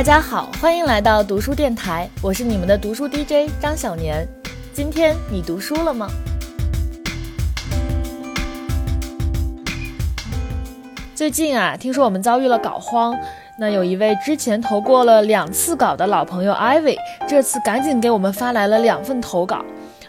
大家好，欢迎来到读书电台，我是你们的读书 DJ 张小年。今天你读书了吗？最近啊，听说我们遭遇了稿荒，那有一位之前投过了两次稿的老朋友 Ivy，这次赶紧给我们发来了两份投稿。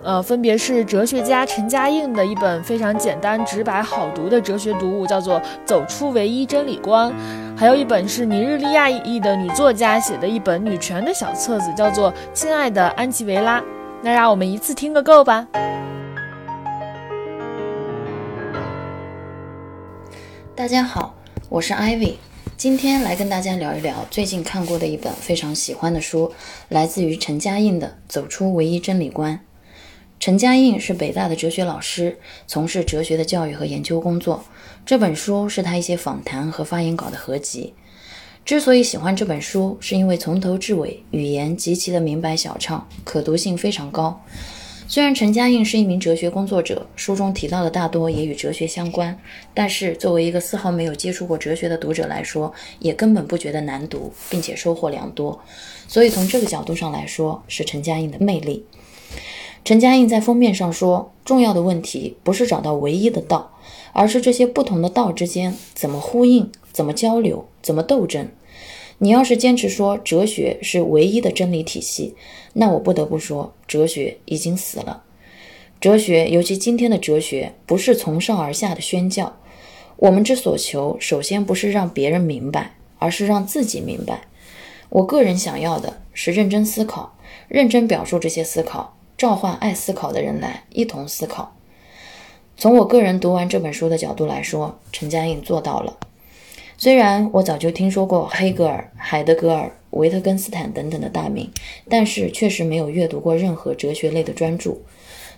呃，分别是哲学家陈嘉映的一本非常简单直白好读的哲学读物，叫做《走出唯一真理观》，还有一本是尼日利亚裔的女作家写的一本女权的小册子，叫做《亲爱的安吉维拉》。那让我们一次听个够吧。大家好，我是 Ivy，今天来跟大家聊一聊最近看过的一本非常喜欢的书，来自于陈嘉映的《走出唯一真理观》。陈嘉映是北大的哲学老师，从事哲学的教育和研究工作。这本书是他一些访谈和发言稿的合集。之所以喜欢这本书，是因为从头至尾语言极其的明白小畅，可读性非常高。虽然陈嘉映是一名哲学工作者，书中提到的大多也与哲学相关，但是作为一个丝毫没有接触过哲学的读者来说，也根本不觉得难读，并且收获良多。所以从这个角度上来说，是陈嘉映的魅力。陈嘉映在封面上说：“重要的问题不是找到唯一的道，而是这些不同的道之间怎么呼应、怎么交流、怎么斗争。你要是坚持说哲学是唯一的真理体系，那我不得不说，哲学已经死了。哲学，尤其今天的哲学，不是从上而下的宣教。我们之所求，首先不是让别人明白，而是让自己明白。我个人想要的是认真思考，认真表述这些思考。”召唤爱思考的人来一同思考。从我个人读完这本书的角度来说，陈嘉映做到了。虽然我早就听说过黑格尔、海德格尔、维特根斯坦等等的大名，但是确实没有阅读过任何哲学类的专著。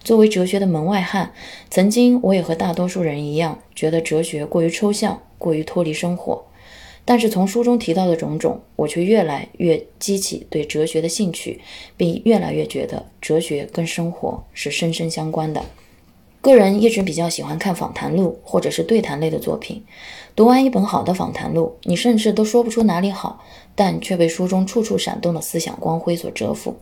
作为哲学的门外汉，曾经我也和大多数人一样，觉得哲学过于抽象，过于脱离生活。但是从书中提到的种种，我却越来越激起对哲学的兴趣，并越来越觉得哲学跟生活是深深相关的。个人一直比较喜欢看访谈录或者是对谈类的作品。读完一本好的访谈录，你甚至都说不出哪里好，但却被书中处处闪动的思想光辉所折服。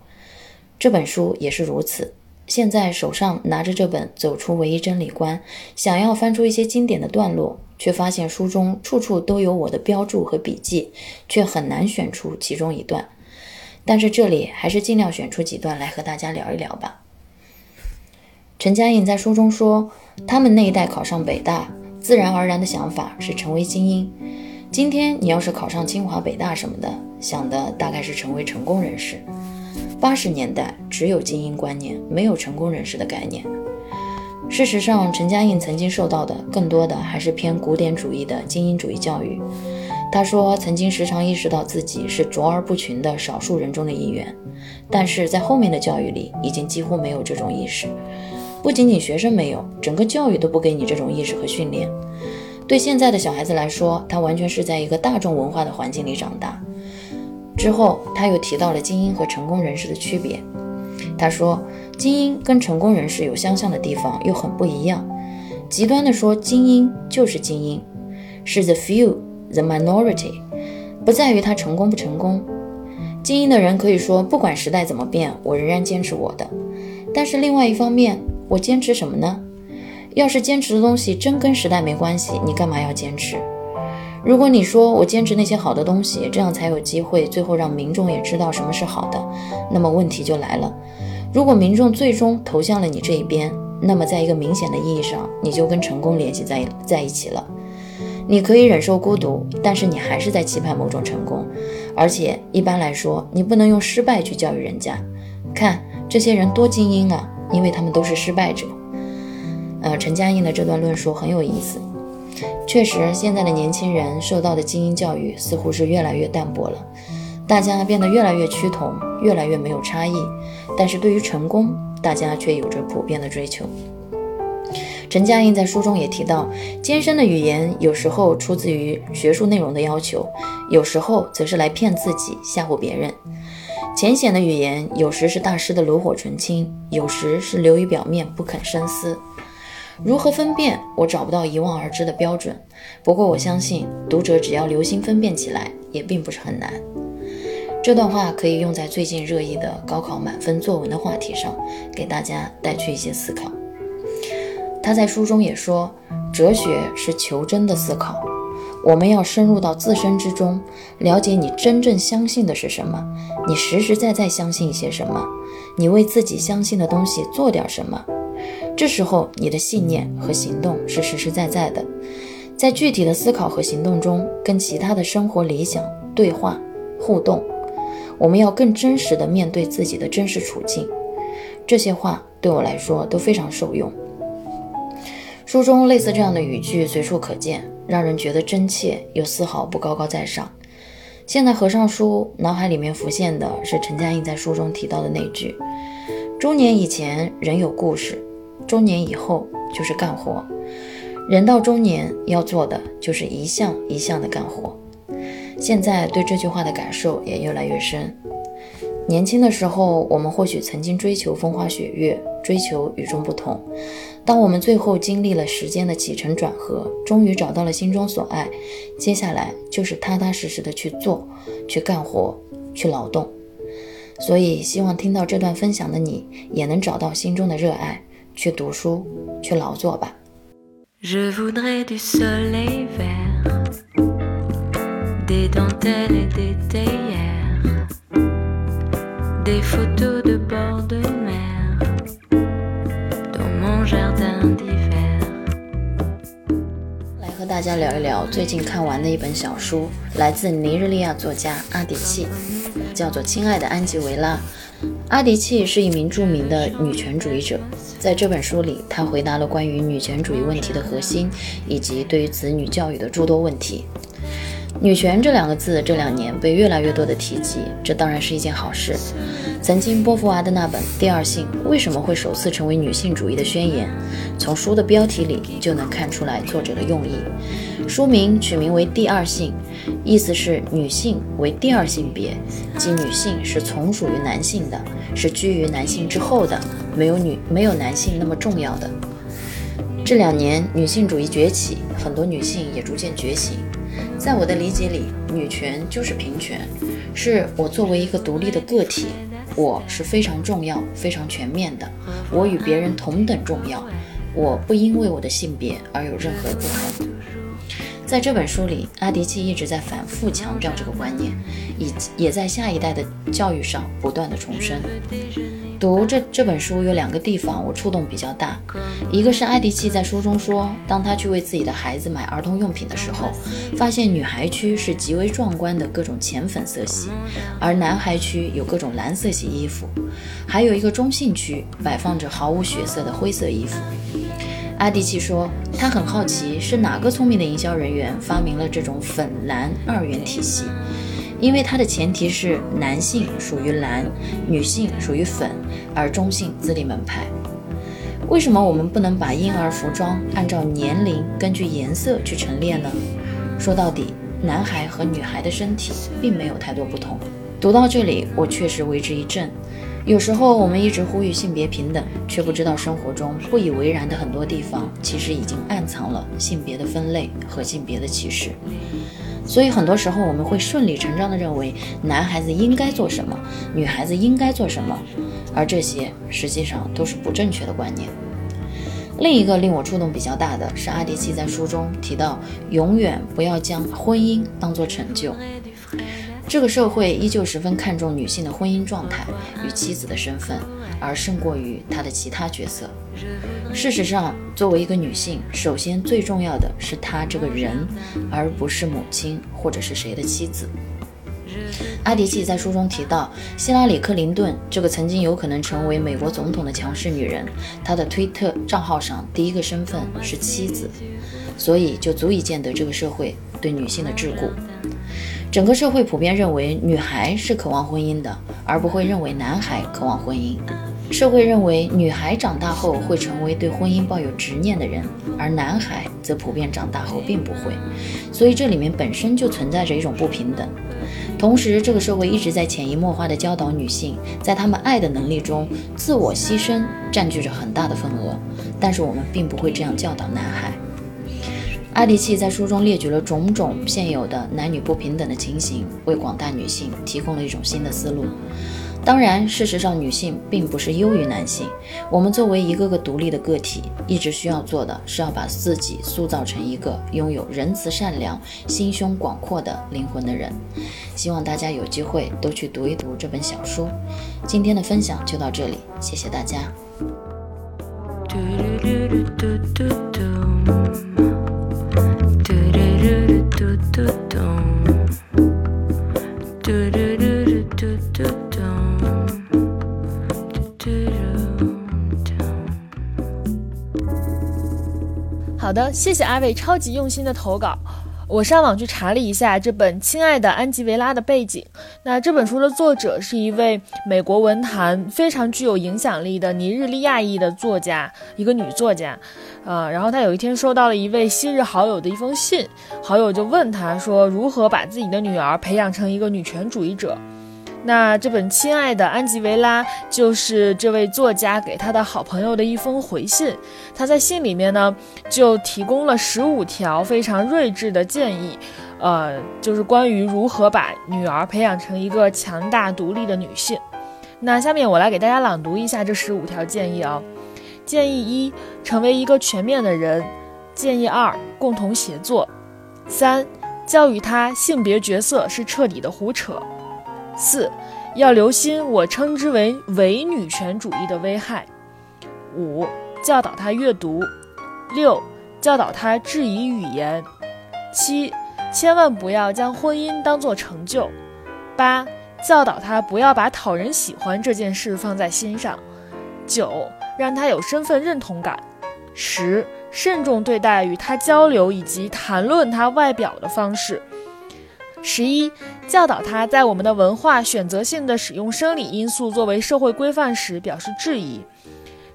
这本书也是如此。现在手上拿着这本《走出唯一真理观》，想要翻出一些经典的段落，却发现书中处处都有我的标注和笔记，却很难选出其中一段。但是这里还是尽量选出几段来和大家聊一聊吧。陈嘉映在书中说，他们那一代考上北大，自然而然的想法是成为精英。今天你要是考上清华、北大什么的，想的大概是成为成功人士。八十年代只有精英观念，没有成功人士的概念。事实上，陈嘉映曾经受到的更多的还是偏古典主义的精英主义教育。他说，曾经时常意识到自己是卓而不群的少数人中的一员，但是在后面的教育里，已经几乎没有这种意识。不仅仅学生没有，整个教育都不给你这种意识和训练。对现在的小孩子来说，他完全是在一个大众文化的环境里长大。之后，他又提到了精英和成功人士的区别。他说，精英跟成功人士有相像的地方，又很不一样。极端的说，精英就是精英，是 the few，the minority，不在于他成功不成功。精英的人可以说，不管时代怎么变，我仍然坚持我的。但是另外一方面，我坚持什么呢？要是坚持的东西真跟时代没关系，你干嘛要坚持？如果你说我坚持那些好的东西，这样才有机会最后让民众也知道什么是好的，那么问题就来了。如果民众最终投向了你这一边，那么在一个明显的意义上，你就跟成功联系在在一起了。你可以忍受孤独，但是你还是在期盼某种成功。而且一般来说，你不能用失败去教育人家。看这些人多精英啊，因为他们都是失败者。呃，陈嘉映的这段论述很有意思。确实，现在的年轻人受到的精英教育似乎是越来越淡薄了，大家变得越来越趋同，越来越没有差异。但是对于成功，大家却有着普遍的追求。陈嘉映在书中也提到，艰深的语言有时候出自于学术内容的要求，有时候则是来骗自己、吓唬别人。浅显的语言有时是大师的炉火纯青，有时是流于表面，不肯深思。如何分辨？我找不到一望而知的标准。不过我相信，读者只要留心分辨起来，也并不是很难。这段话可以用在最近热议的高考满分作文的话题上，给大家带去一些思考。他在书中也说，哲学是求真的思考，我们要深入到自身之中，了解你真正相信的是什么，你实实在在相信一些什么，你为自己相信的东西做点什么。这时候，你的信念和行动是实实在在的，在具体的思考和行动中，跟其他的生活理想对话互动。我们要更真实的面对自己的真实处境。这些话对我来说都非常受用。书中类似这样的语句随处可见，让人觉得真切又丝毫不高高在上。现在合上书，脑海里面浮现的是陈嘉映在书中提到的那句：“中年以前人有故事。”中年以后就是干活，人到中年要做的就是一项一项的干活。现在对这句话的感受也越来越深。年轻的时候，我们或许曾经追求风花雪月，追求与众不同。当我们最后经历了时间的起承转合，终于找到了心中所爱，接下来就是踏踏实实的去做，去干活，去劳动。所以，希望听到这段分享的你，也能找到心中的热爱。去读书，去劳作吧。来和大家聊一聊最近看完的一本小书，来自尼日利亚作家阿迪契，叫做《亲爱的安吉维拉》。阿迪契是一名著名的女权主义者，在这本书里，他回答了关于女权主义问题的核心，以及对于子女教育的诸多问题。女权这两个字这两年被越来越多的提及，这当然是一件好事。曾经波伏娃的那本《第二性》为什么会首次成为女性主义的宣言？从书的标题里就能看出来作者的用意。书名取名为《第二性》，意思是女性为第二性别，即女性是从属于男性的，是居于男性之后的，没有女没有男性那么重要的。这两年女性主义崛起，很多女性也逐渐觉醒。在我的理解里，女权就是平权，是我作为一个独立的个体，我是非常重要、非常全面的，我与别人同等重要，我不因为我的性别而有任何不同。在这本书里，阿迪契一直在反复强调这个观念，以也在下一代的教育上不断的重申。读这这本书有两个地方我触动比较大，一个是艾迪契在书中说，当他去为自己的孩子买儿童用品的时候，发现女孩区是极为壮观的各种浅粉色系，而男孩区有各种蓝色系衣服，还有一个中性区摆放着毫无血色的灰色衣服。艾迪契说，他很好奇是哪个聪明的营销人员发明了这种粉蓝二元体系，因为它的前提是男性属于蓝，女性属于粉，而中性自立门派。为什么我们不能把婴儿服装按照年龄根据颜色去陈列呢？说到底，男孩和女孩的身体并没有太多不同。读到这里，我确实为之一振。有时候我们一直呼吁性别平等，却不知道生活中不以为然的很多地方，其实已经暗藏了性别的分类和性别的歧视。所以很多时候我们会顺理成章地认为男孩子应该做什么，女孩子应该做什么，而这些实际上都是不正确的观念。另一个令我触动比较大的是阿迪契在书中提到，永远不要将婚姻当作成就。这个社会依旧十分看重女性的婚姻状态与妻子的身份，而胜过于她的其他角色。事实上，作为一个女性，首先最重要的是她这个人，而不是母亲或者是谁的妻子。阿迪契在书中提到，希拉里·克林顿这个曾经有可能成为美国总统的强势女人，她的推特账号上第一个身份是妻子，所以就足以见得这个社会对女性的桎梏。整个社会普遍认为女孩是渴望婚姻的，而不会认为男孩渴望婚姻。社会认为女孩长大后会成为对婚姻抱有执念的人，而男孩则普遍长大后并不会。所以这里面本身就存在着一种不平等。同时，这个社会一直在潜移默化地教导女性，在她们爱的能力中，自我牺牲占据着很大的份额。但是我们并不会这样教导男孩。阿迪契在书中列举了种种现有的男女不平等的情形，为广大女性提供了一种新的思路。当然，事实上，女性并不是优于男性。我们作为一个个独立的个体，一直需要做的是要把自己塑造成一个拥有仁慈、善良、心胸广阔的灵魂的人。希望大家有机会都去读一读这本小书。今天的分享就到这里，谢谢大家。好的，谢谢阿伟超级用心的投稿。我上网去查了一下这本《亲爱的安吉维拉》的背景。那这本书的作者是一位美国文坛非常具有影响力的尼日利亚裔的作家，一个女作家。呃，然后她有一天收到了一位昔日好友的一封信，好友就问她说如何把自己的女儿培养成一个女权主义者。那这本《亲爱的安吉维拉》就是这位作家给他的好朋友的一封回信。他在信里面呢，就提供了十五条非常睿智的建议，呃，就是关于如何把女儿培养成一个强大独立的女性。那下面我来给大家朗读一下这十五条建议啊。建议一：成为一个全面的人。建议二：共同协作。三：教育他性别角色是彻底的胡扯。四，要留心我称之为伪女权主义的危害。五，教导他阅读。六，教导他质疑语言。七，千万不要将婚姻当作成就。八，教导他不要把讨人喜欢这件事放在心上。九，让他有身份认同感。十，慎重对待与他交流以及谈论他外表的方式。十一，教导他在我们的文化选择性的使用生理因素作为社会规范时表示质疑。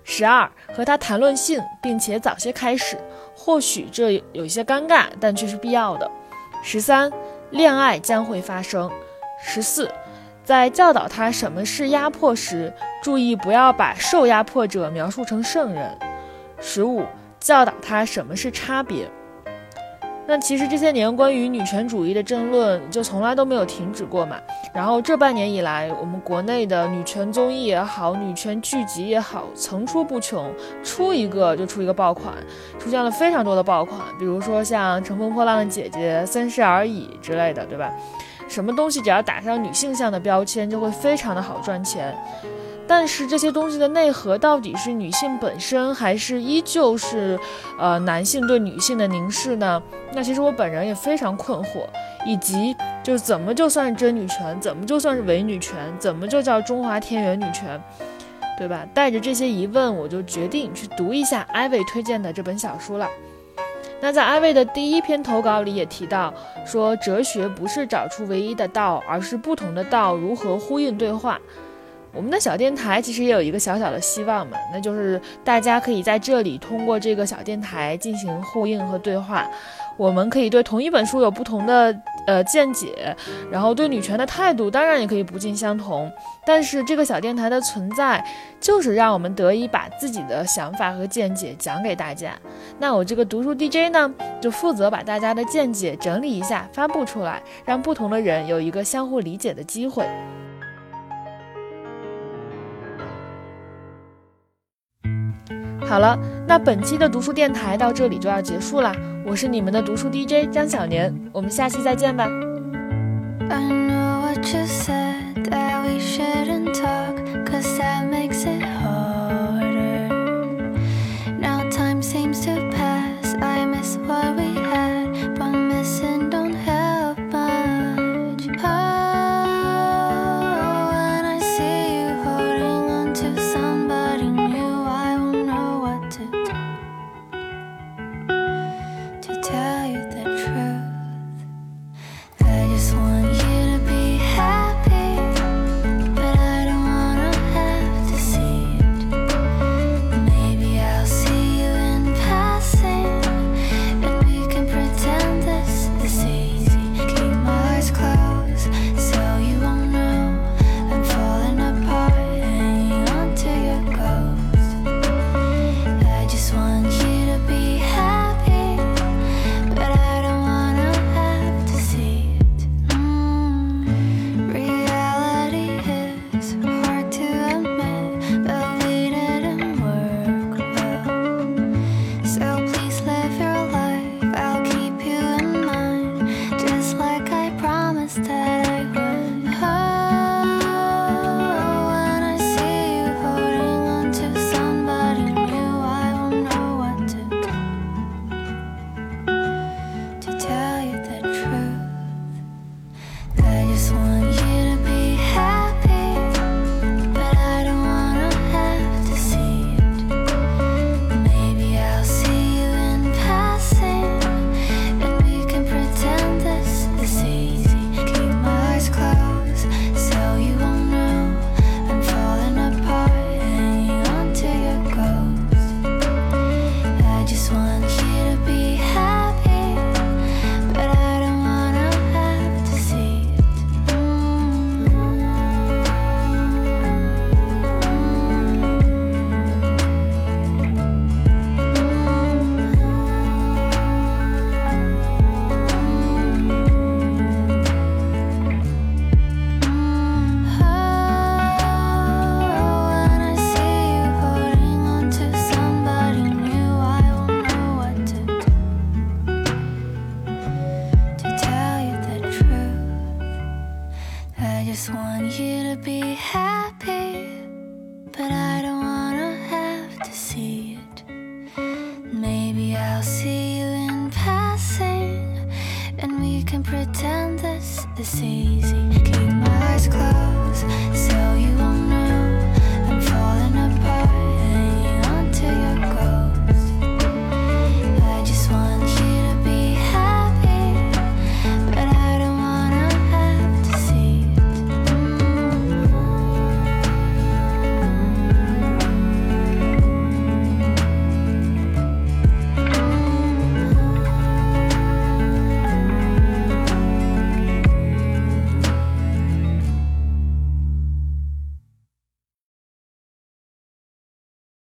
十二，和他谈论性，并且早些开始，或许这有些尴尬，但却是必要的。十三，恋爱将会发生。十四，在教导他什么是压迫时，注意不要把受压迫者描述成圣人。十五，教导他什么是差别。那其实这些年关于女权主义的争论就从来都没有停止过嘛。然后这半年以来，我们国内的女权综艺也好，女权剧集也好，层出不穷，出一个就出一个爆款，出现了非常多的爆款，比如说像《乘风破浪的姐姐》《三十而已》之类的，对吧？什么东西只要打上女性向的标签，就会非常的好赚钱。但是这些东西的内核到底是女性本身，还是依旧是，呃，男性对女性的凝视呢？那其实我本人也非常困惑，以及就怎么就算是真女权，怎么就算是伪女权，怎么就叫中华田园女权，对吧？带着这些疑问，我就决定去读一下艾薇推荐的这本小书了。那在艾薇的第一篇投稿里也提到，说哲学不是找出唯一的道，而是不同的道如何呼应对话。我们的小电台其实也有一个小小的希望嘛，那就是大家可以在这里通过这个小电台进行呼应和对话。我们可以对同一本书有不同的呃见解，然后对女权的态度当然也可以不尽相同。但是这个小电台的存在，就是让我们得以把自己的想法和见解讲给大家。那我这个读书 DJ 呢，就负责把大家的见解整理一下，发布出来，让不同的人有一个相互理解的机会。好了那本期的读书电台到这里就要结束了我是你们的读书 dj 江小年我们下期再见吧 i know what you said that we shouldn't talk cause that makes it